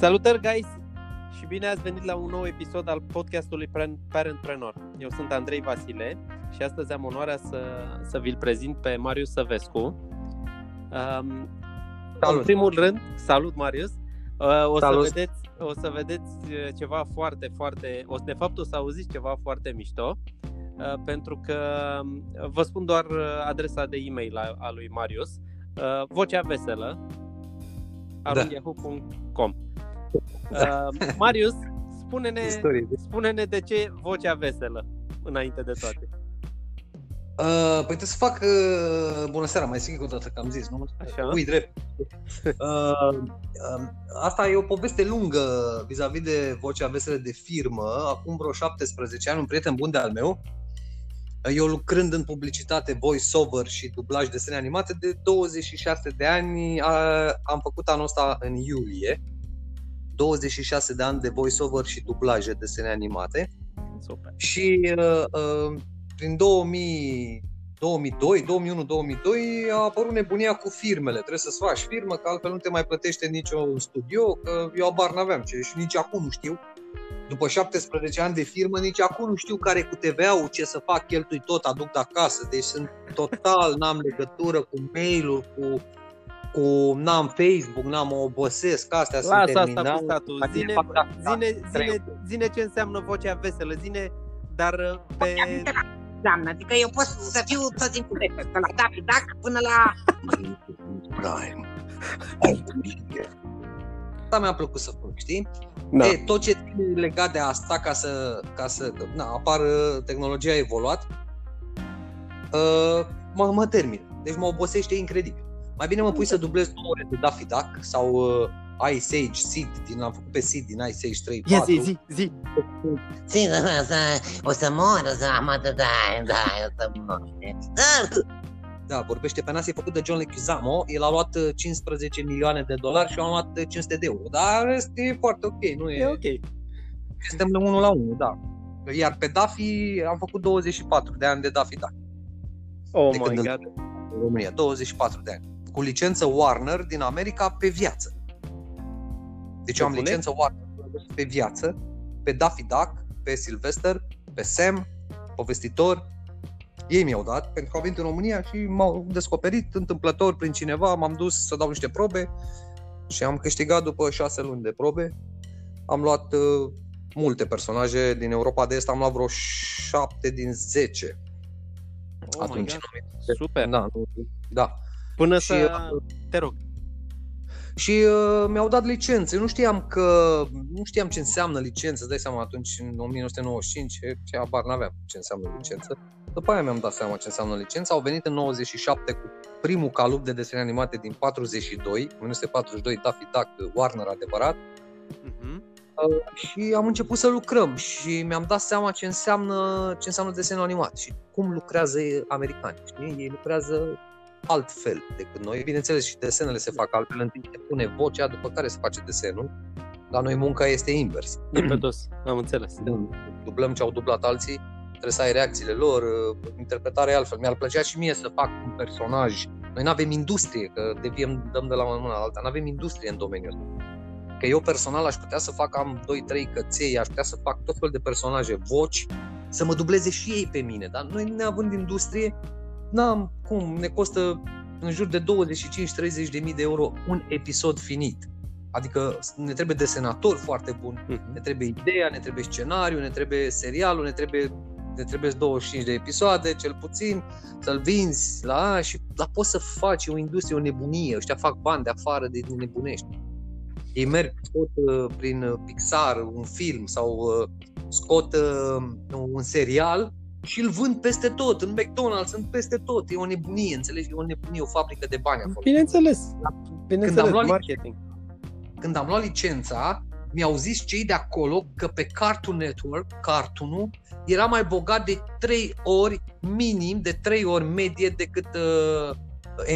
Salutări, guys! Și bine ați venit la un nou episod al podcastului Parentpreneur. Eu sunt Andrei Vasile și astăzi am onoarea să, să vi-l prezint pe Marius Săvescu. Um, Salut. În primul rând, salut Marius! Uh, o, Salut. Să vedeți, o să vedeți uh, ceva foarte, foarte... O, de fapt, o să auziți ceva foarte mișto. Uh, pentru că um, vă spun doar uh, adresa de e-mail a, a lui Marius. Uh, vocea veselă Da. yahoo.com uh, Marius, spune-ne, Istorie. spune-ne de ce vocea veselă înainte de toate. Uh, păi trebuie să fac uh, bună seara, mai zic o dată că am zis, nu? Așa. Ui, drept. Uh, uh, asta e o poveste lungă vis-a-vis de vocea veselă de firmă. Acum vreo 17 ani, un prieten bun de al meu, uh, eu lucrând în publicitate, voice-over și dublaj desene animate, de 26 de ani uh, am făcut anul ăsta în iulie. 26 de ani de voice-over și dublaje desene animate. Super. Și uh, uh, prin 2000, 2002, 2001-2002 a apărut nebunia cu firmele. Trebuie să-ți faci firmă, că altfel nu te mai plătește niciun studio, că eu abar n-aveam ce și nici acum nu știu. După 17 ani de firmă, nici acum nu știu care cu TVA-ul, ce să fac, cheltui tot, aduc de acasă. Deci sunt total, n-am legătură cu mail-ul, cu, cu n-am Facebook, n-am o obosesc, astea sunt Lasă asta terminate. cu statul. Adică Zine, fac da, da, zine, trei zine, zine ce înseamnă vocea veselă. Zine, dar uh, pe... Doamnă, adică eu pot să fiu tot timpul de pe la Daffy Duck până la... Prime. Asta mi-a plăcut să fac, știi? Da. E, tot ce ține legat de asta ca să, ca să na, apară tehnologia a evoluat, uh, mă, mă termin. Deci mă obosește incredibil. Mai bine mă pui să dublez două ore de Daffy Duck sau uh, Ice Age Sid, din, am făcut pe Sid din Ice Age 3 Ia 4. zi, zi, zi. Sim, o să, o să mor, o să am atât, da, da, o să mor. Da, Da, vorbește pe nas, e făcut de John Leguizamo, el a luat uh, 15 milioane de dolari și eu am luat uh, 500 de euro. Dar în rest e foarte ok, nu E ok. Suntem la 1 la 1, da. Iar pe Daffy am făcut 24 de ani de Daffy Duck Oh de my când îl- god. în România, 24 de ani. Cu licență Warner din America pe viață. Deci eu am Pe bune? licență Warner pe viață, pe Daffy Duck, pe Sylvester, pe Sam, povestitor. Ei mi-au dat, pentru că au venit în România și m-au descoperit întâmplător prin cineva, m-am dus să dau niște probe și am câștigat după șase luni de probe. Am luat uh, multe personaje din Europa de Est, am luat vreo 7 din 10 Oh my atunci. god. în 2010. Super. Da, nu- da. Până Și, să... Te rog. Și uh, mi-au dat licență. Eu nu știam că nu știam ce înseamnă licență, îți dai seama atunci în 1995, ce abar n-aveam ce înseamnă licență. După aia mi-am dat seama ce înseamnă licență. Au venit în 97 cu primul calup de desene animate din 42, 1942, Daffy Duck, Warner adevărat. Mhm. și am început să lucrăm și mi-am dat seama ce înseamnă, ce înseamnă desenul animat și cum lucrează americanii, știi? Ei lucrează altfel decât noi. Bineînțeles, și desenele se fac altfel, întâi se pune vocea, după care se face desenul. La noi munca este invers. E pe dos. Am înțeles. Dublăm ce au dublat alții, trebuie să ai reacțiile lor, interpretarea e altfel. Mi-ar plăcea și mie să fac un personaj. Noi nu avem industrie, că deviem, dăm de la una la alta, nu avem industrie în domeniul ăsta. Că eu personal aș putea să fac, am 2-3 căței, aș putea să fac tot felul de personaje, voci, să mă dubleze și ei pe mine. Dar noi, neavând industrie, n-am cum, ne costă în jur de 25-30 de mii de euro un episod finit. Adică ne trebuie desenator foarte bun, Mhm. ne trebuie ideea, ne trebuie scenariu, ne trebuie serialul, ne trebuie ne trebuie 25 de episoade, cel puțin, să-l vinzi la și la poți să faci o industrie, o nebunie. Ăștia fac bani de afară de nebunești. Ei merg, scot uh, prin uh, Pixar un film sau uh, scot uh, un serial și îl vând peste tot, în McDonald's, sunt peste tot. E o nebunie, înțelegi? E o nebunie, o fabrică de bani acolo. Bineînțeles. Când Bineînțeles, am luat marketing. când am luat licența, mi-au zis cei de acolo că pe Cartoon Network, cartoonul, era mai bogat de 3 ori, minim de 3 ori medie decât uh,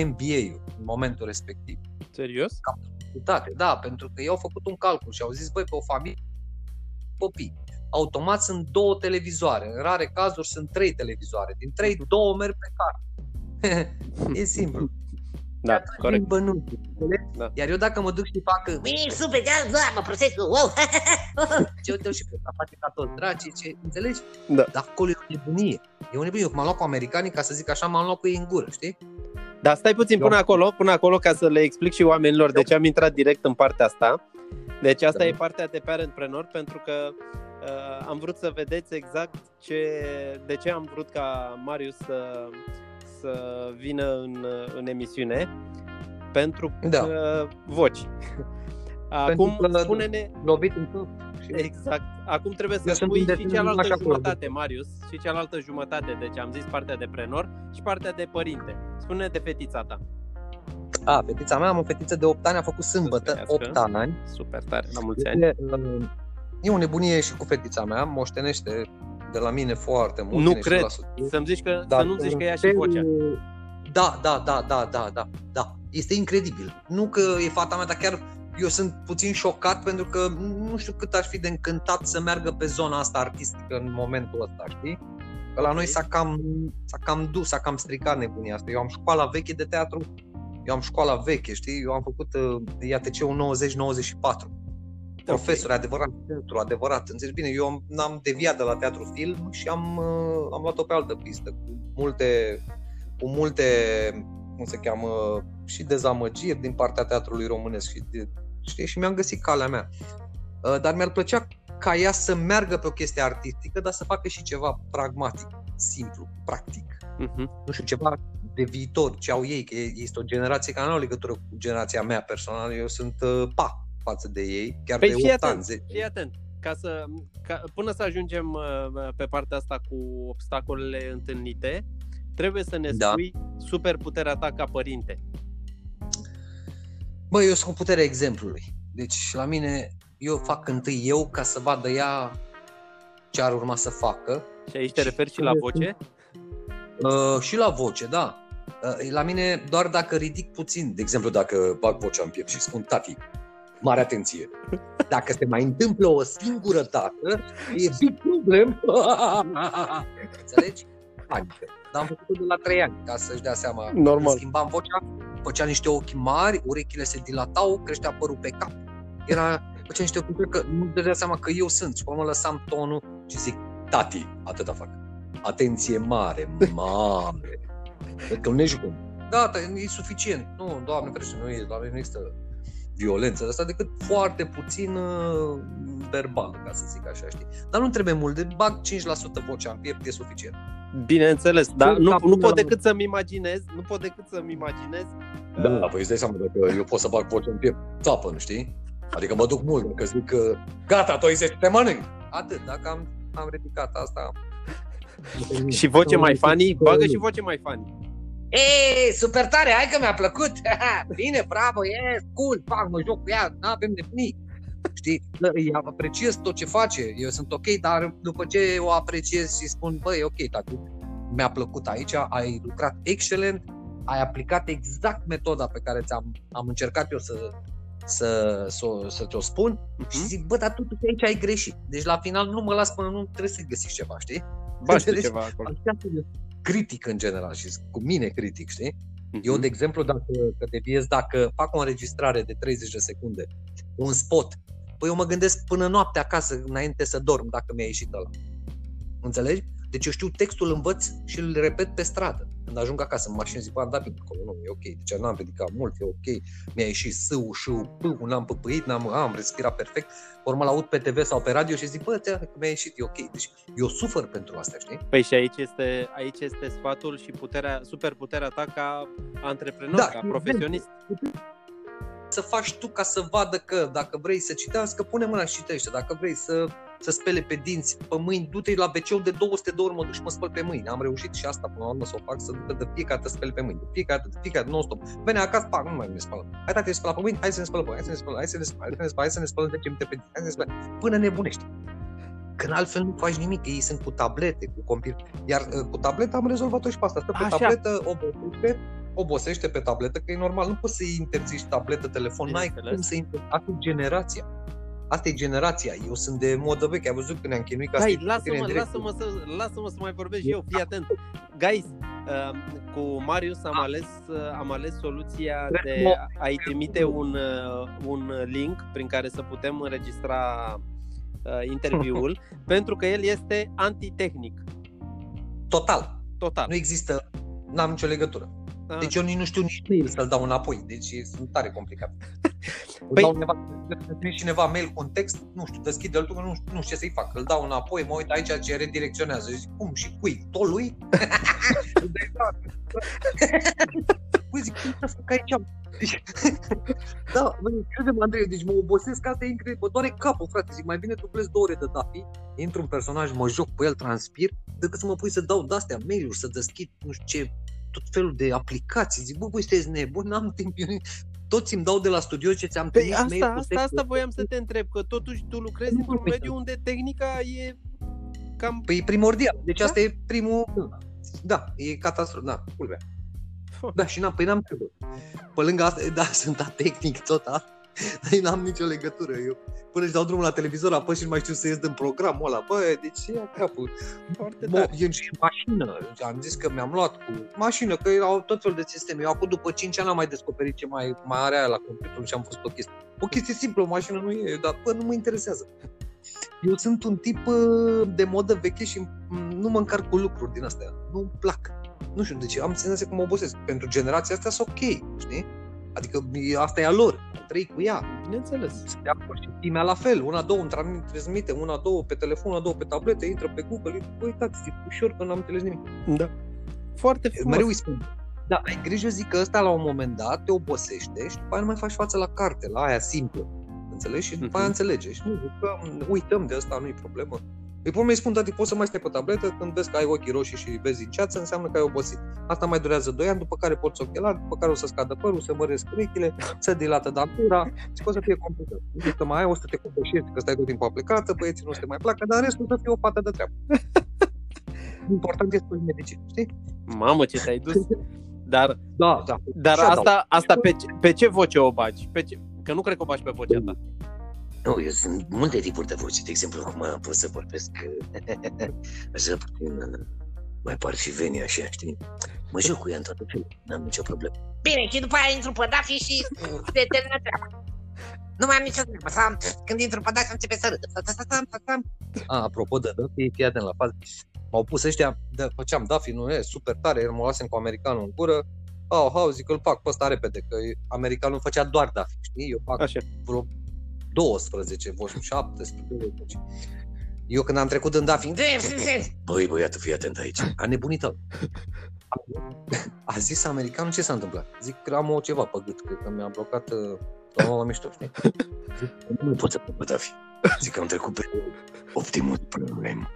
NBA-ul în momentul respectiv. Serios? Uite, da, pentru că ei au făcut un calcul și au zis, băi, pe o familie copii, automat sunt două televizoare, în rare cazuri sunt trei televizoare, din trei, două merg pe carte. e simplu. Da, corect. Bănuți, Da. Iar eu dacă mă duc și fac Mii, super, da, da, mă prostesc, wow. ce uite și pe face ca toți dracii, ce, înțelegi? Da. Dar acolo e o nebunie. E o nebunie. Eu m-am luat cu americanii, ca să zic așa, m-am luat cu ei în gură, știi? Dar stai puțin Eu- până acolo, până acolo ca să le explic și oamenilor de ce am intrat direct în partea asta. Deci asta Da. e partea de parentpreneur pentru că uh, am vrut să vedeți exact ce, de ce am vrut ca Marius să, să vină în, în emisiune. Pentru Da. că voci. Acum Pentru că- spune-ne Lovit în tot. Și... exact. Acum trebuie să Eu sunt spui un și determinat cealaltă așa acolo. jumătate, Marius, și cealaltă jumătate. Deci am zis partea de prenor și partea de părinte. Spune de fetița ta. A, fetița mea, am o fetiță de 8 ani, a făcut sâmbătă trăiască. 8 ani. Super tare, la mulți ani. E, uh, e o nebunie și cu fetița mea, moștenește de la mine foarte mult. Nu vine și cred. la soție. Să-mi zici că, Dar să nu zici că ea și vocea. Da, da, da, da, da, da, da. Este incredibil. Nu că e fata mea, dar chiar eu sunt puțin șocat pentru că nu știu cât aș fi de încântat să meargă pe zona asta artistică în momentul ăsta, știi? Că la noi s-a cam, s-a cam dus, s-a cam stricat nebunia asta. Eu am școala veche de teatru, eu am școala veche, știi? Eu am făcut uh, IATC-ul 90-94. Profesor, adevărat, teatru, adevărat. Înțelegi bine, eu am, am deviat de la teatru film și am, uh, am luat-o pe altă pistă, cu multe, cu multe, cum se cheamă, și dezamăgiri din partea teatrului românesc și, de, știi, și mi-am găsit calea mea. Uh, Dar mi-ar plăcea ca ea să meargă pe o chestie artistică, dar să facă și ceva pragmatic, simplu, practic. Mhm. Nu știu, ceva de viitor, ce au ei, că este o generație care nu au legătură cu generația mea personală, eu sunt uh, pa față de ei, chiar Păi de fii 8 ani, atent, 10. fii atent. Ca să, ca, până să ajungem uh, pe partea asta cu obstacolele întâlnite, trebuie să ne Da. spui super puterea ta ca părinte. Bă, eu sunt cu puterea exemplului. Deci, la mine, eu fac întâi eu ca să vadă ea ce ar urma să facă. Și aici te referi și la voce? Uh, și la voce, da. Uh, la mine, doar dacă ridic puțin, de exemplu, dacă bag vocea în piept și spun tati, mare atenție. Dacă se mai întâmplă o singură dată, e big problem. Înțelegi? Panică. Dar am făcut de la 3 ani, ca să-și dea seama. Normal. Când Schimbam vocea, făcea niște ochi mari, urechile se dilatau, creștea părul pe cap. Era, făcea niște ochi că nu dădea seama că eu sunt. Și pe urmă lăsam tonul și zic, tati, atâta fac. Atenție mare, mare. Că nu ne jucăm. Gata, e suficient. Nu, doamne ferește, nu e, doamne, nu există violență de asta decât foarte puțin uh, verbal, ca să zic așa, știi? Dar nu trebuie mult, de bag 5% vocea în piept, e suficient. Bineînțeles, dar nu, capul nu pot la- decât să-mi imaginez, nu pot decât să-mi imaginez uh, păi îți dai seama dacă eu pot să bag vocea în piept, țapă, nu știi? Adică mă duc mult, dacă zic că gata, tu ai 10, te mănânc. Atât, dacă am, am ridicat asta... și voce mai funny, bagă și voce mai funny. Ei, super tare, hai că mi-a plăcut. Bine, bravo, e cool, fac, mă joc cu ea, nu avem nebunii. Știi, îi apreciez tot ce face, eu sunt ok, dar după ce o apreciez și spun, băi, ok, tati, mi-a plăcut aici, ai lucrat excelent, ai aplicat exact metoda pe care ți-am am încercat eu să, să, să, să ți-o spun și Mhm. zic, bă, dar tu, tu aici ai greșit. Deci la final nu mă las până nu trebuie să găsiți ceva, știi? Ba, știu Înțelegi? ceva acolo. Așa sunt critic în general și cu mine critic, știi? Eu, Mhm. de exemplu, dacă că deviez, dacă fac o înregistrare de 30 de secunde, un spot, păi eu mă gândesc până noapte acasă, înainte să dorm, dacă mi-a ieșit ăla. Înțelegi? Deci eu știu textul, învăț și îl repet pe stradă. Când ajung acasă în mașină, zic, bă, am dat bine acolo, nu, e ok. Deci n-am ridicat mult, e ok. Mi-a ieșit sâu, șâu, pâu, n-am păpăit, n-am, am respirat perfect. Pe urmă l-aud pe TV sau pe radio și zic, bă, ți mi-a ieșit, e ok. Deci eu sufăr pentru asta, știi? Păi și aici este, aici este sfatul și puterea, super puterea ta ca antreprenor, Da, ca și profesionist. să faci tu ca să vadă că dacă vrei să citească, pune mâna și citește. Dacă vrei să, să spele pe dinți, pe mâini, du-te la wc de 200 de ori, mă duc și mă spăl pe mâini. Am reușit și asta până la urmă să o fac, să ducă de fiecare dată să spele pe mâini. De fiecare dată, de fiecare dată, non-stop. Vene acasă, pac, nu mai ne spălăm. Hai tati, ne spălăm pe mâini, hai să ne spălăm pe mâini, hai să ne spălăm, hai să ne spălăm, hai să ne spălăm, hai să ne spălăm 10 minute pe zi, hai să ne spălăm. Până nebunești. Când altfel nu faci nimic, ei sunt cu tablete, cu computer. Iar uh, cu tableta am rezolvat-o și pe asta. Stă pe Așa. tabletă, obosește, obosește pe tabletă, că e normal, nu poți să-i interzici tabletă, telefon, n-ai Bineînțeles. cum să inter... Asta e generația. Asta e generația. Eu sunt de modă veche, ai văzut că ne-am chinuit ca să Hai, intru cu tine lasă-mă, în direct. lasă-mă să, lasă-mă să mai vorbesc și eu, fii atent. Guys, Uh, cu Marius am ales, uh, am ales soluția Cred de că- a-i trimite un, uh, un link prin care să putem înregistra uh, interviul, pentru că el este antitehnic, Total. total. Nu există, n-am nicio legătură. Ah. Deci eu nici nu știu nici mail să-l dau înapoi. Deci sunt tare complicat. Îl Păi- dau undeva, îmi cineva mail cu un text, nu știu, deschide altul, nu, știu- nu știu ce să-i fac. Îl dau înapoi, mă uit aici ce redirecționează. Zic, cum și cui? Tot lui? Păi zic, cum să fac aici? Deci, da, mă, crede-mă, Andrei, deci mă obosesc, asta e incredibil, mă doare capul, frate, zic, mai bine dublez două ore de Dafi, intru în personaj, mă joc cu el, transpir, decât să mă pui să dau de-astea mail-uri, să deschid, nu știu ce, tot felul de aplicații. Zic, bă, băi, sunteți nebuni, n-am timp. Eu, toți îmi dau de la studio ce ți-am Păi trimis asta, mail cu asta, textul. asta voiam să te întreb, că totuși tu lucrezi Nu într-un vorbesc. mediu unde tehnica e cam... Păi e primordial. Deci Da? asta e primul... Da, e catastrofă. Da, culmea. Da, și n-am, păi n-am treabă. Pe lângă asta, da, sunt tehnic total. Dar n-am nicio legătură. Eu până își dau drumul la televizor, apăs și nu mai știu să ies din programul ăla. Bă, deci ia capul. Foarte Mo- tare. eu și în mașină. Am zis că mi-am luat cu mașină, că erau tot felul de sisteme. Eu acum după 5 ani am mai descoperit ce mai, mai are aia la computer și am fost o chestie. O chestie simplă, o mașină nu e, dar bă, nu mă interesează. Eu sunt un tip uh, de modă veche și mm, nu mă încarc cu lucruri din astea. Nu-mi plac. Nu știu de ce, am senzația că mă obosesc. Pentru generația asta sunt ok, știi? Adică e- asta e a lor, am trăit cu ea. Bineînțeles. Sunt de acord și timea la fel, una, două, îmi tram- transmite, una, două pe telefon, una, două pe tablete, intră pe Google, bă, uitați, e ușor că n-am înțeles nimic. Da. Foarte frumos. Mereu îi spun, da, ai grijă, zic că ăsta la un moment dat te obosește și după aia nu mai faci față la carte, la aia simplă. Înțelegi? Și după aia Mhm. înțelege. Și nu, zic că m, uităm de asta, nu-i problemă. Îi pot mai spun, tati, poți să mai stai pe tabletă, când vezi că ai ochii roșii și vezi în ceață, înseamnă că ai obosit. Asta mai durează 2 ani, după care poți ochelari, după care o să scadă părul, să măresc urechile, să dilată dantura și poți să fie complicat. Zic că mai ai, o să te copășești, că stai tot timpul aplicată, băieții nu se mai placă, dar restul să fie o fată de treabă. Important este să medicină, știi? Mamă, ce te-ai dus. Dar, Da, da. dar Și-a asta, asta pe, ce, pe ce voce o bagi? Pe ce? Că nu cred că o bagi pe vocea ta. Nu, eu sunt multe tipuri de voce. De exemplu, acum pot să vorbesc așa puțin uh, mai par și veni așa, știi? Mă joc cu ea în toate felurile, n-am nicio problemă. Bine, și după aia intru pe Dafi și se termină treaba. Nu mai am nicio treabă. Sau, când intru pe Dafi începe să râdă. Sa-sa-sa-sam, sa-sam. A, apropo de Duffy, fii atent la fază. M-au pus ăștia, de, făceam Duffy, nu e, super tare, el mă luasem cu americanul în gură. Au, au, zic că îl fac pe ăsta repede, că americanul făcea doar Duffy, știi? Eu fac Așa. vreo 12 voci, 17, 20. Eu când am trecut în Duffy, Băi, băiatul, fii atent aici. a nebunit ăla. A zis americanul ce s-a întâmplat. Zic că am o ceva pe gât, cred că mi-a blocat uh, la la mișto, știi? Nu mai pot să pe Dafi. Zic că am trecut pe Optimus Prime.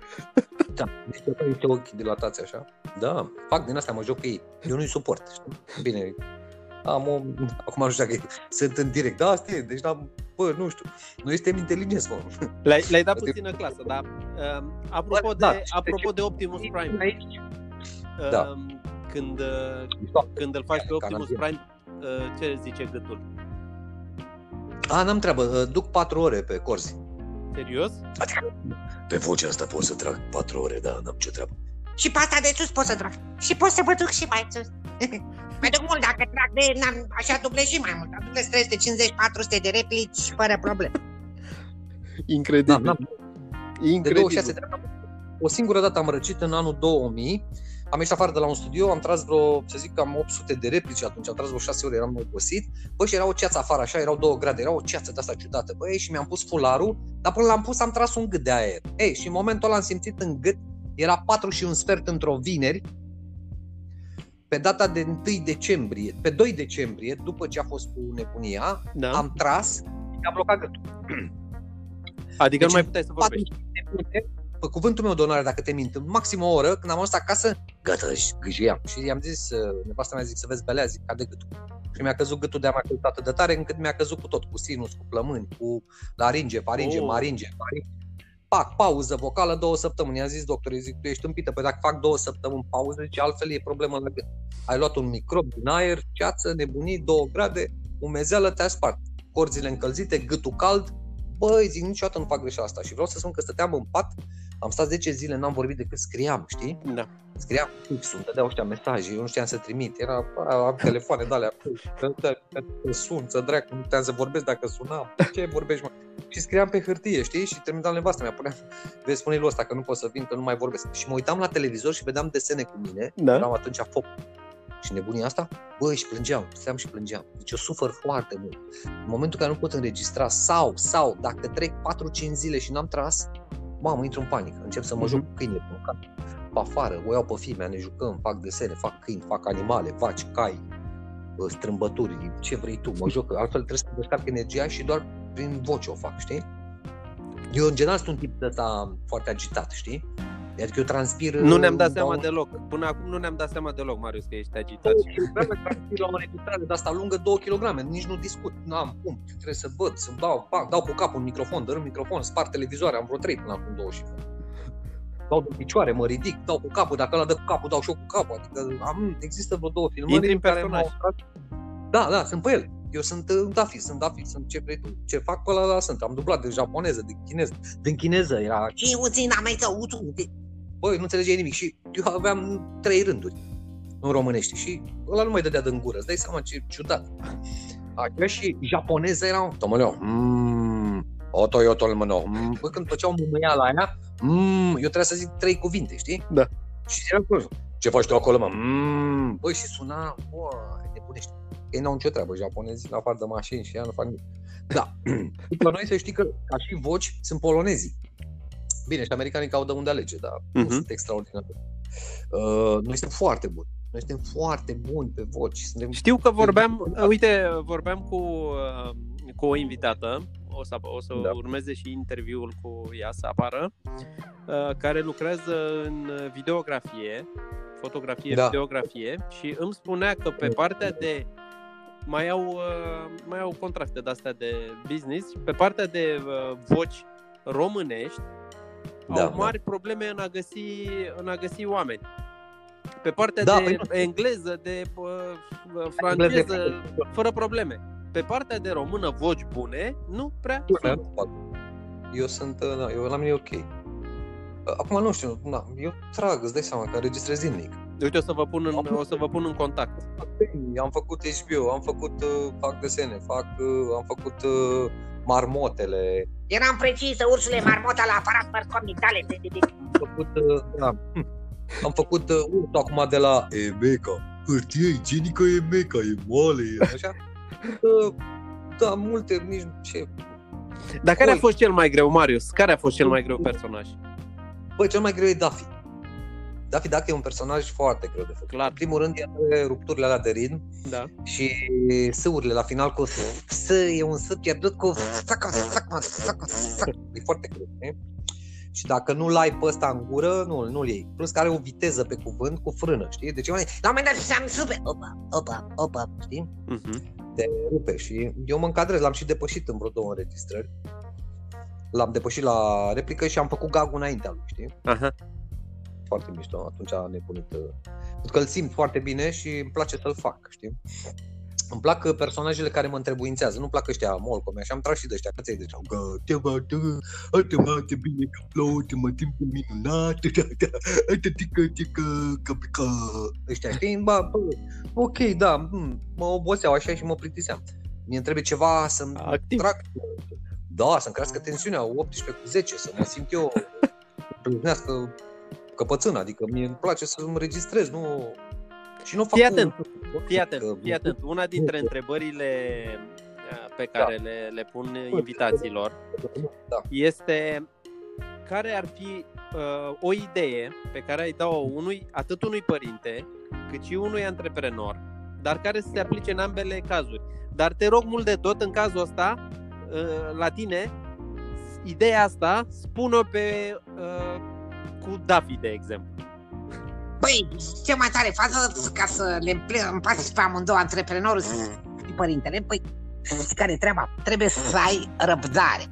Da, deci eu niște ochi dilatați așa. Da, fac din asta, mă joc cu ei. Eu nu-i suport, știi? Bine, am o... Acum nu știu dacă sunt în direct. Da, asta e, deci am... Bă, nu știu. Noi suntem inteligenți, mă. Le-ai, le-ai dat puțină clasă, dar uh, apropo, Da, de, și apropo de- de Optimus Prime, Aici. uh, Da. când, uh, Da. când îl faci pe Optimus Canadian. Prime, uh, ce zice gâtul? A, n-am treabă, uh, duc 4 ore pe corzi. Serios? Adică pe vocea asta pot să trag 4 ore, da, n-am ce treabă. Și pe asta de sus pot să trag. Și pot să mă duc și mai sus. mai duc mult dacă trag de, n-am, așa dublez și mai mult. Dublez 350-400 de replici fără probleme. Incredibil. Da, n-am, de Incredibil. 26 de ani. O singură dată am răcit în anul 2000. Am ieșit afară de la un studio, am tras vreo, să zic, cam 800 de replici atunci, am tras vreo 6 ore, eram obosit. Bă, și era o ceață afară, așa, erau două grade, era o ceață de asta ciudată. Băi, și mi-am pus fularul, dar până l-am pus am tras un gât de aer. Ei, și în momentul ăla am simțit în gât, era 4 și un sfert într-o vineri, pe data de 1 decembrie, pe 2 decembrie, după ce a fost cu nebunia, Da? am tras și am blocat gâtul. Adică nu Deci mai puteai să vorbești. 40 de minute, pe cuvântul meu de onoare, dacă te mint, în maxim o oră, când am ajuns acasă, gata, și gâjieam. Și i-am zis, uh, nevasta mea zic să vezi belea, zic, cade gâtul. Și mi-a căzut gâtul de-a mea atât de tare, încât mi-a căzut cu tot, cu sinus, cu plămâni, cu laringe, faringe, Oh. maringe, faringe. Pac, pauză vocală două săptămâni. I-am zis doctorii, zic, tu ești împită, păi dacă fac două săptămâni pauză, zice, altfel e problemă la gât. Ai luat un microb din aer, ceață, nebunii, două grade, umezeală, te-a spart. Corzile încălzite, gâtul cald, băi, zic, niciodată nu fac greșeala asta. Și vreau să spun că stăteam în pat, Am stat 10 zile, n-am vorbit decât scriam, știi? Da. Scriam fixul, dădeau ăștia mesaje, eu nu știam să trimit, era, am telefoane de alea, să sun, să dracu, nu puteam să vorbesc dacă sunam, ce vorbești, mă? Și scriam pe hârtie, știi? Și trimitam nevastă mea, puneam, vezi, spune lui ăsta că nu pot să vin, că nu mai vorbesc. Și mă uitam la televizor și vedeam desene cu mine, Da. eram atunci foc. Și nebunia asta, băi, și plângeam, stăteam și plângeam. Deci eu sufăr foarte mult. În momentul în care nu pot înregistra sau, sau, dacă trec 4-5 zile și n-am tras, mamă, intru în panică, încep să mă Mhm. joc cu câine pe cap. Pe afară, o iau pe fimea, ne jucăm, fac desene, fac câini, fac animale, vaci, cai, bă, strâmbături, ce vrei tu, mă joc, altfel trebuie să descarc energia și doar prin voce o fac, știi? Eu în general sunt un tip de ăsta foarte agitat, știi? Adică eu transpir... Nu ne-am dat dau seama un- deloc. Până acum nu ne-am dat seama deloc, Marius, că ești agitat. 2 kg transpir la o înregistrare de asta lungă 2 kg, nici nu discut, n-am cum, trebuie să văd, să dau, pac, dau pe cap un microfon, dărâm microfon, spart televizoare, am vreo 3 până acum 2 și dau de picioare, mă ridic, dau cu capul, dacă ăla dă cu capul, dau și eu cu capul, adică am, există vreo două filmări Intri în în care personaj. m-au Da, da, sunt pe el. Eu sunt uh, Daffy, sunt Daffy, sunt ce vrei tu. Ce fac pe ăla, ăla sunt. Am dublat de japoneză, de chineză. Din chineză era Și uțin am mai să uțu. băi, nu înțelegeai nimic și eu aveam trei rânduri în românești și ăla nu mai dădea din gură, îți dai seama ce ciudat. Așa și japoneză erau, tomoleo, mmm, oto yo tolmano, mm. Bă, când făceau mâmâiala aia, mm, eu trebuia să zic trei cuvinte, știi? Da. Și era acolo, ce faci tu acolo, mă? Mm. Băi, și suna, bă, nebunește. Ei n-au nicio treabă, japonezii, în afară de mașini și ea nu fac nimic. Da. După noi să știi că, ca și voci, sunt polonezii. Bine, și americanii că au de unde alege, dar nu Mhm. sunt extraordinari. Uh, noi suntem foarte buni. Noi suntem foarte buni pe voci. Suntem... Știu că vorbeam, uite, vorbeam cu, uh, cu o invitată, o să, o să Da. urmeze și interviul cu ea să apară, uh, care lucrează în videografie, fotografie, Da. videografie și îmi spunea că pe partea de mai au, uh, mai au contracte de astea de business și pe partea de uh, voci românești Da, au da. mari probleme în a găsi, în a găsi oameni. Pe partea Da, de păi nu. engleză, de uh, Engleză franceză, e fără probleme. Pe partea de română, voci bune, nu prea Eu sunt. nu fac. Eu sunt, uh, da, eu la mine e ok. Uh, Acum nu știu, na, eu trag, îți dai seama că înregistrez zilnic. Uite, o să vă pun în, o să vă pun în contact. Am făcut HBO, am făcut, uh, fac desene, fac, uh, am făcut uh, marmotele, Eram precisă, ursule marmota la aparat părcomic tale. am făcut, uh, da, hm, am făcut uh, ursul acum de la Emeca. Hârtie igienică Emeca, e moale, e așa. Uh, da, multe, nici ce. Dar care a Oi. fost cel mai greu, Marius? Care a fost cel mai greu personaj? Băi, cel mai greu e Daffy. Daffy Duck e un personaj foarte greu de făcut. Clar. În primul rând, e rupturile alea de ritm Da. și sâurile la final cu S, e un S pierdut cu sacă, sacă, sacă, sacă. E foarte greu, știi? Și dacă nu-l ai pe ăsta în gură, nu, nu-l iei. Plus că are o viteză pe cuvânt cu frână, știi? Deci mai La un moment dat seam super. Opa, opa, opa. știi? Mhm. Te rupe și eu mă încadrez, l-am și depășit în vreo două înregistrări. L-am depășit la replică și am făcut gagul înaintea lui, știi? Aha. Foarte mișto, atunci a nebunit. uh, Pentru că îl simt foarte bine și îmi place să-l fac, știi? Îmi plac uh, personajele care mă întrebuințează, nu-mi plac ăștia molcomi, așa am tras și de ăștia, că ți-ai deci, că te va te, te va te bine că plouă, te mă timp minunat, da, da, te tică, tică, că, că, ăștia, știi? Ba, bă, ok, da, hm, mă oboseau așa și mă plictiseam. Mie trebuie ceva să-mi Activ. trag, da, să-mi crească tensiunea 18 cu 10, să mă simt eu plângnească căpățâna, adică mie îmi place să îmi registrez, nu... Și nu fac Fii cu- atent, cu- Fii atent, că- fii atent. Una dintre întrebările uh, pe care le, le pun invitațiilor Da. este care ar fi uh, o idee pe care ai da-o unui, atât unui părinte, cât și unui antreprenor, dar care să se aplice în ambele cazuri. Dar te rog mult de tot, în cazul ăsta, uh, la tine, ideea asta, spun-o pe, uh, cu Daffy, de exemplu. Băi, ce mai tare fază ca să le împl- împaci pe amândouă antreprenorul și părintele? Păi, știi care e treaba? Trebuie să ai răbdare.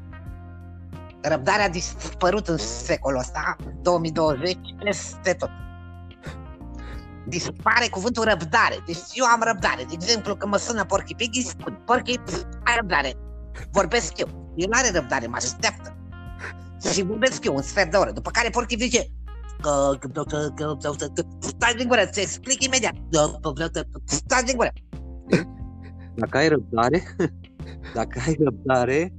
Răbdarea a dispărut în secolul ăsta, 2020, peste tot. Dispare cuvântul răbdare. Deci eu am răbdare. De exemplu, când mă sună Porky Piggy, spun Porky, ai răbdare. Vorbesc eu. El are răbdare, mă așteaptă. Și vorbesc eu un sfert de oră, după care porcii zice că, că, că, că, că, că, că, stai din gură, ți explic imediat. Că, vreau să, stai din gură. Dacă ai răbdare, dacă ai răbdare,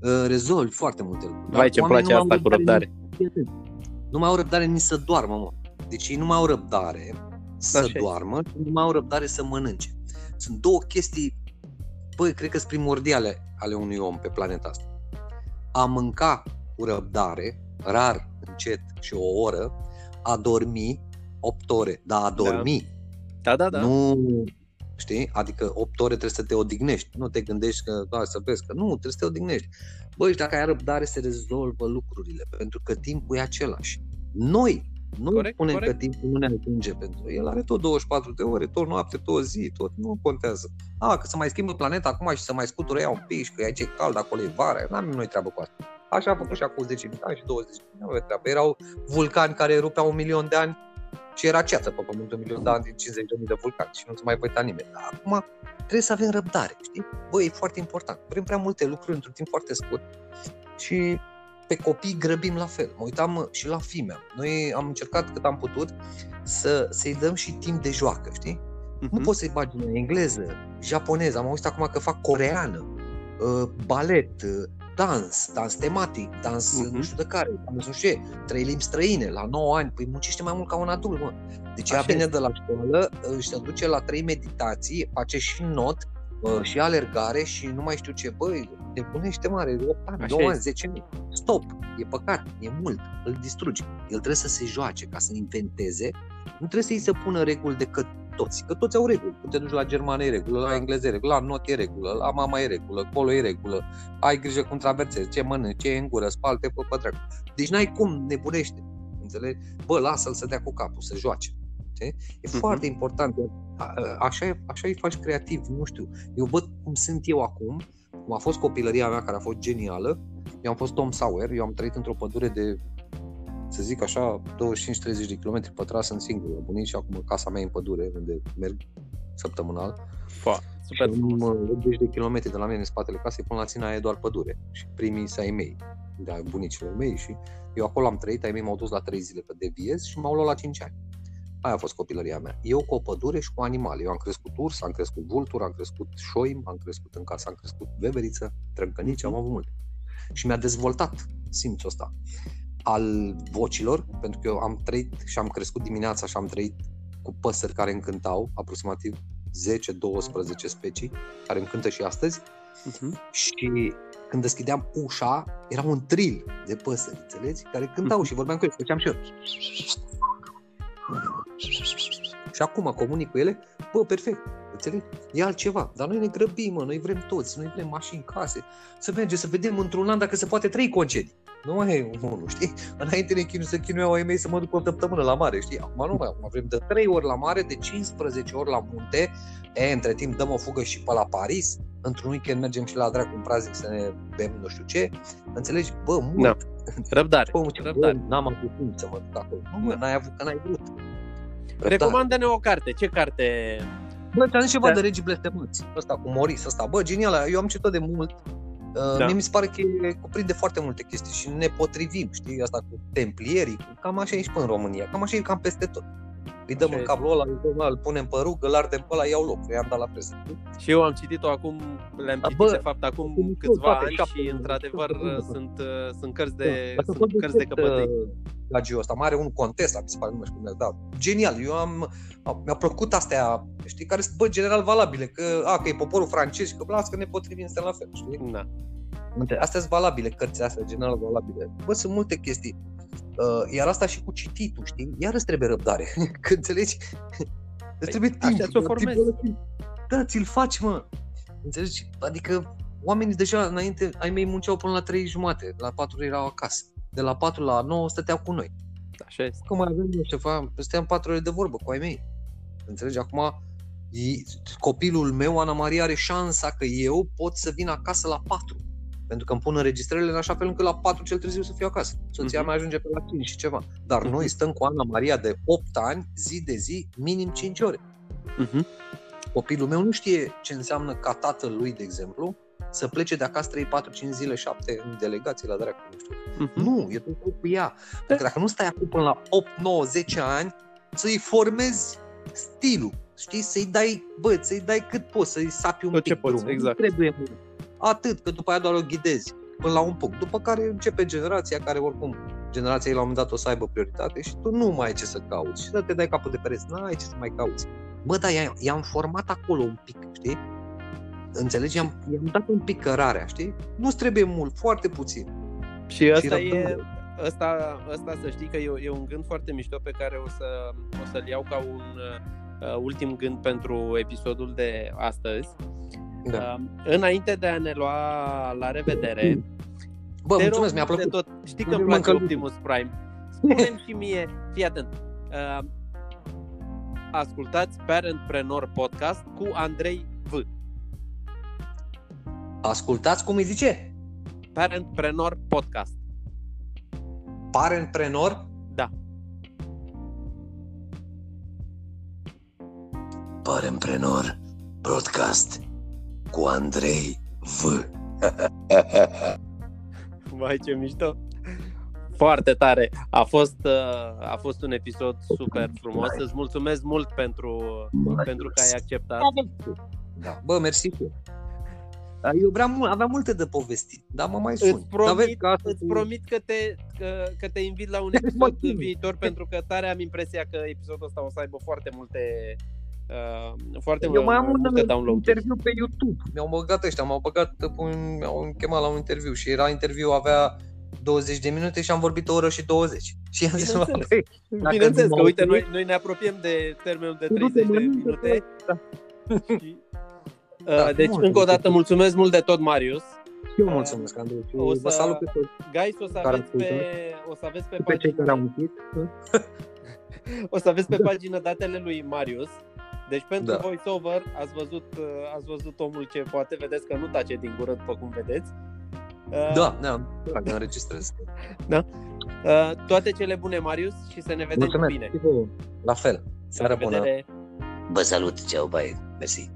uh, rezolvi foarte multe lucruri. Vai, ce-mi place asta cu răbdare. Nu mai au răbdare nici să doarmă, mă. Deci ei nu mai au răbdare să Așa e. doarmă și nu mai au răbdare să mănânce. Sunt două chestii, băi, cred că sunt primordiale ale unui om pe planeta asta. A mânca cu răbdare, rar, încet și o oră, a dormi 8 ore, dar a dormi, Da, da, da. nu, știi? Adică 8 ore trebuie să te odihnești. Nu te gândești că, da, să vezi că nu, trebuie să te odihnești. Băi, și dacă ai răbdare, se rezolvă lucrurile, pentru că timpul e același. Noi, noi Corect, spunem corect. că timpul nu ne ajunge pentru el are tot 24 de ore, tot noapte, tot zi, tot, nu contează. A, că să mai schimbă planeta acum și să mai scutură ea un pic și că e ce cald acolo, e vară, n-am noi treabă cu asta. Așa a făcut și acum 10 de ani și 20 de ani, nu avea treabă. Erau vulcani care erupeau un milion de ani și era ceață pe pământ un milion de ani din 50.000 de vulcani și nu se mai uita nimeni. Dar acum trebuie să avem răbdare, știi? Băi, e foarte important. Vrem prea multe lucruri într-un timp foarte scurt și pe copii grăbim la fel. Mă uitam uh, și la fimea. Noi am încercat cât am putut să, să-i dăm și timp de joacă, știi? Nu Mhm. poți să-i bagi în engleză, japoneză, am auzit acum că fac coreană, uh, balet, uh, dans, dans tematic, dans Mhm. nu știu de care, dans nu știu ce, trei limbi străine, la 9 ani, păi muncește mai mult ca un adult, mă. Deci ea Așa vine este. de la școală, uh, și se duce la trei meditații, face și not, uh, și alergare și nu mai știu ce, băi, nebunește mare, 8 ani, Așa 9 ani, este. 10 ani. Stop, e păcat, e mult, îl distrugi. El trebuie să se joace ca să inventeze, nu trebuie să-i se pună reguli decât toți, că toți au reguli. Tu te duci la germană e regulă, la engleză e regulă, la not e regulă, la mama e regulă, acolo e regulă, ai grijă cum traversezi, ce mănânci, ce e în gură, spalte pe pătrac. Deci n-ai cum, nebunește. Înțelegi? Bă, lasă-l să dea cu capul, să joace. Știi? E Mhm. foarte important. A- a- Așa, e- așa îi faci creativ, nu știu. Eu văd cum sunt eu acum, cum a fost copilăria mea care a fost genială. Eu am fost Tom Sawyer, eu am trăit într-o pădure de să zic așa, 25-30 de km pătrați sunt singur la bunici și acum casa mea e în pădure, unde merg săptămânal. Fa, super și frumos. am 80 de kilometri de la mine în spatele casei până la țina e doar pădure. Și primii să ai mei, de a bunicilor mei și eu acolo am trăit, ai mei m-au dus la 3 zile pe deviez și m-au luat la 5 ani. Aia a fost copilăria mea. Eu cu o pădure și cu animale. Eu am crescut urs, am crescut vultur, am crescut șoim, am crescut în casă, am crescut veveriță, trâncănici, am avut multe. Și mi-a dezvoltat simțul ăsta al vocilor, pentru că eu am trăit și am crescut dimineața și am trăit cu păsări care încântau, aproximativ 10-12 specii, care încântă și astăzi, Mhm. și când deschideam ușa, era un tril de păsări, înțelegi? Care cântau și vorbeam cu ele, făceam și eu. Și acum comunic cu ele, bă, perfect, înțelegi? E altceva, dar noi ne grăbim, mă, noi vrem toți, noi vrem mașini, case, să mergem să vedem într-un an dacă se poate trei concedii. Nu mai e unul, știi? Înainte ne chinu să chinuiau ai mei să mă duc o săptămână la mare, știi? Acum nu mai, acum vrem de 3 ori la mare, de 15 ori la munte, e, între timp dăm o fugă și pe la Paris, într-un weekend mergem și la dracu un praznic să ne bem nu știu ce, înțelegi? Bă, mult. Da. Răbdare. Bă, ce, bă, Răbdare. n-am avut timp să mă duc acolo. Nu, bă, n-ai avut, că n-ai vrut. Răbdare. Recomandă-ne o carte. Ce carte? Bă, ți-am zis ceva Da. de regii blestemați. Ăsta cu Moris, ăsta. Bă, genial, eu am citit de mult. Uh, Da. Mie mi se pare că e- cuprinde foarte multe chestii și ne potrivim, știi, asta cu templierii, cam așa e și pe în România, cam așa e cam peste tot. Îi dăm Așa în este. cablul ăla, îl, dăm, îl punem pe rugă, îl ardem pe ăla, iau loc, i-am dat la presă. Și eu am citit-o acum, le-am Da, citit bă, de fapt acum sunt câțiva toate ani șapte, și într-adevăr șapte, sunt, uh, sunt cărți de, Da, Asta sunt tot cărți de căpătăi. Gagiul ăsta, mai are un contest, mi se pare, nu mai știu cum le-a dat. Genial, eu am, a- mi-a plăcut astea, știi, care sunt, bă, general valabile, că, a, că e poporul francez și că, las că ne potrivim, suntem la fel, știi? Da. Uite, Astea sunt valabile, cărțile astea, general valabile. Bă, sunt multe chestii. Uh, iar asta și cu cititul, știi? Iar îți trebuie răbdare, că înțelegi? Îți trebuie timp. Păi, așa ți-o la formezi. timpul ăla, Da, ți-l faci, mă. Înțelegi? Adică oamenii deja înainte, ai mei munceau până la 3 jumate, la 4 erau acasă. De la 4 la 9 stăteau cu noi. Așa este. Că mai avem eu ceva, stăteam 4 ore de vorbă cu ai mei. Înțelegi? Acum e- copilul meu, Ana Maria, are șansa că eu pot să vin acasă la 4. Pentru că îmi pun înregistrările în așa fel încât la 4 cel târziu să fiu acasă. Soția Mhm. mea ajunge pe la 5 și ceva. Dar Mhm. noi stăm cu Ana Maria de 8 ani, zi de zi, minim 5 ore. Mhm. Copilul meu nu știe ce înseamnă ca tatăl lui, de exemplu, să plece de acasă 3, 4, 5 zile, 7 în delegații la dracu, nu știu. Mhm. Nu, e tot cu ea. Pentru că dacă nu stai acum până la 8, 9, 10 ani, să-i formezi stilul, știi, să-i dai, bă, să-i dai cât poți, să-i sapi un Tot pic ce poți, drumul. exact. Nu trebuie mult. Atât, că după aia doar o ghidezi până la un punct. După care începe generația care oricum generația ei la un moment dat o să aibă prioritate și tu nu mai ai ce să cauți și să te dai capul de pereți, n-ai ce să mai cauți. Bă, dar i-am, i-am format acolo un pic, știi? Înțelegi? I-am, i-am dat un pic cărarea, știi? Nu-ți trebuie mult, foarte puțin. Și ăsta Și e, răbdare. ăsta, ăsta să știi că e, e un gând foarte mișto pe care o, să, o să-l iau ca un uh, ultim gând pentru episodul de astăzi. Da. Uh, înainte de a ne lua la revedere, Bă, te mulțumesc, rog mi-a mult de plăcut. tot. Știi că Eu îmi m-am place încălzit. Optimus Prime. Spune-mi și mie, fii atent. Uh, ascultați Parentpreneur Podcast cu Andrei V. Ascultați cum îi zice? Parentpreneur Podcast. Parentprenor? Da. Paremprenor Broadcast cu Andrei V. Vai, ce mișto! Foarte tare! A fost, uh, a fost un episod super frumos. Îți mulțumesc mult pentru, pentru că ai acceptat. Da. Bă, mersi și eu. Dar Eu vreau, mult- aveam multe de povestit, dar mă mai sun. Îți Dar vezi promit, că asta îți e- promit că, te, că, că te invit la un Mă episod chinui. viitor pentru că tare am impresia că episodul ăsta o să aibă foarte multe uh, foarte Eu mai am un multe download interviu pe YouTube. Mi-au băgat ăștia, m-au băgat, un, mi-au chemat la un interviu și era interviu, avea 20 de minute și am vorbit o oră și 20. Și am zis, Bineînțeles. băi, dacă Bineînțeles că, mă uite, auzi, noi, noi ne apropiem de termenul de Du-te, 30 de mănâncă, minute. da. Și, Da, uh, deci, mult. încă o dată, mulțumesc mult de tot, Marius. Și eu mulțumesc, Andrei, și O să- vă salut pe toți, Guys, o să Care aveți pe, ascultă. o să aveți pe, pe cei care au pagină, muncit. o să aveți pe pagină datele lui Marius. Deci pentru Da. voiceover ați văzut, uh, ați văzut omul ce poate, vedeți că nu tace din gură după cum vedeți. Uh, Da, da, dacă înregistrez. uh, toate cele bune, Marius, și să ne vedem Mulțumesc. bine. Și vouă. La fel. Seară La bună. revedere! Vă salut, ceau, bye, mersi.